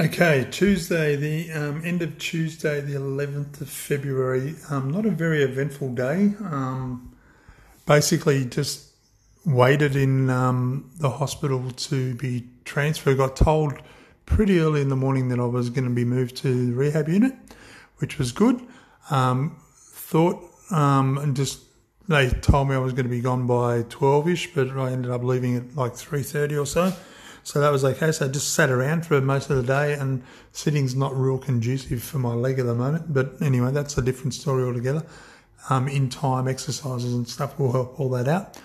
Okay, Tuesday, the um, end of Tuesday, the 11th of February. Um, not a very eventful day. Um, basically, just waited in um, the hospital to be transferred. Got told pretty early in the morning that I was going to be moved to the rehab unit, which was good. Um, thought um, and just they told me I was going to be gone by 12ish, but I ended up leaving at like 3:30 or so. So that was okay. So I just sat around for most of the day, and sitting's not real conducive for my leg at the moment. But anyway, that's a different story altogether. Um, in time, exercises and stuff will help all that out.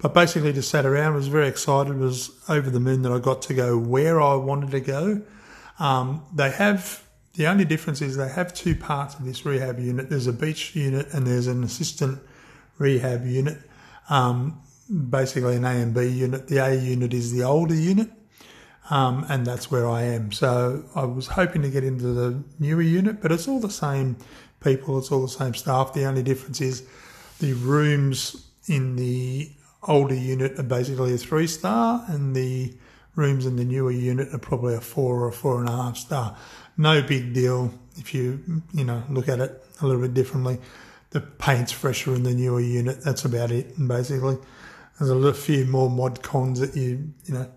But basically, just sat around, was very excited, was over the moon that I got to go where I wanted to go. Um, they have the only difference is they have two parts of this rehab unit. There's a beach unit and there's an assistant rehab unit. Um, basically, an A and B unit. The A unit is the older unit, um, and that's where I am. So I was hoping to get into the newer unit, but it's all the same people, it's all the same staff. The only difference is the rooms in the older unit are basically a three star, and the rooms in the newer unit are probably a four or a four and a half star. No big deal if you you know look at it a little bit differently. The paint's fresher in the newer unit. That's about it. And basically, there's a few more mod cons that you you know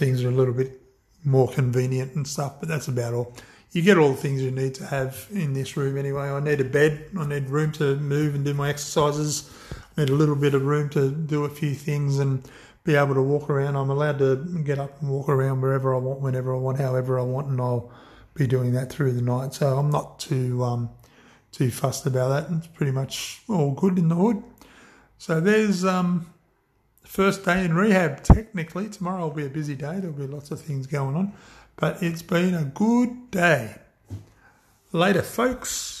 things are a little bit more convenient and stuff, but that's about all. You get all the things you need to have in this room anyway. I need a bed, I need room to move and do my exercises, I need a little bit of room to do a few things and be able to walk around. I'm allowed to get up and walk around wherever I want, whenever I want, however I want, and I'll be doing that through the night. So I'm not too um, too fussed about that. It's pretty much all good in the hood. So there's um, first day in rehab. Technically, tomorrow will be a busy day. There'll be lots of things going on, but it's been a good day. Later, folks.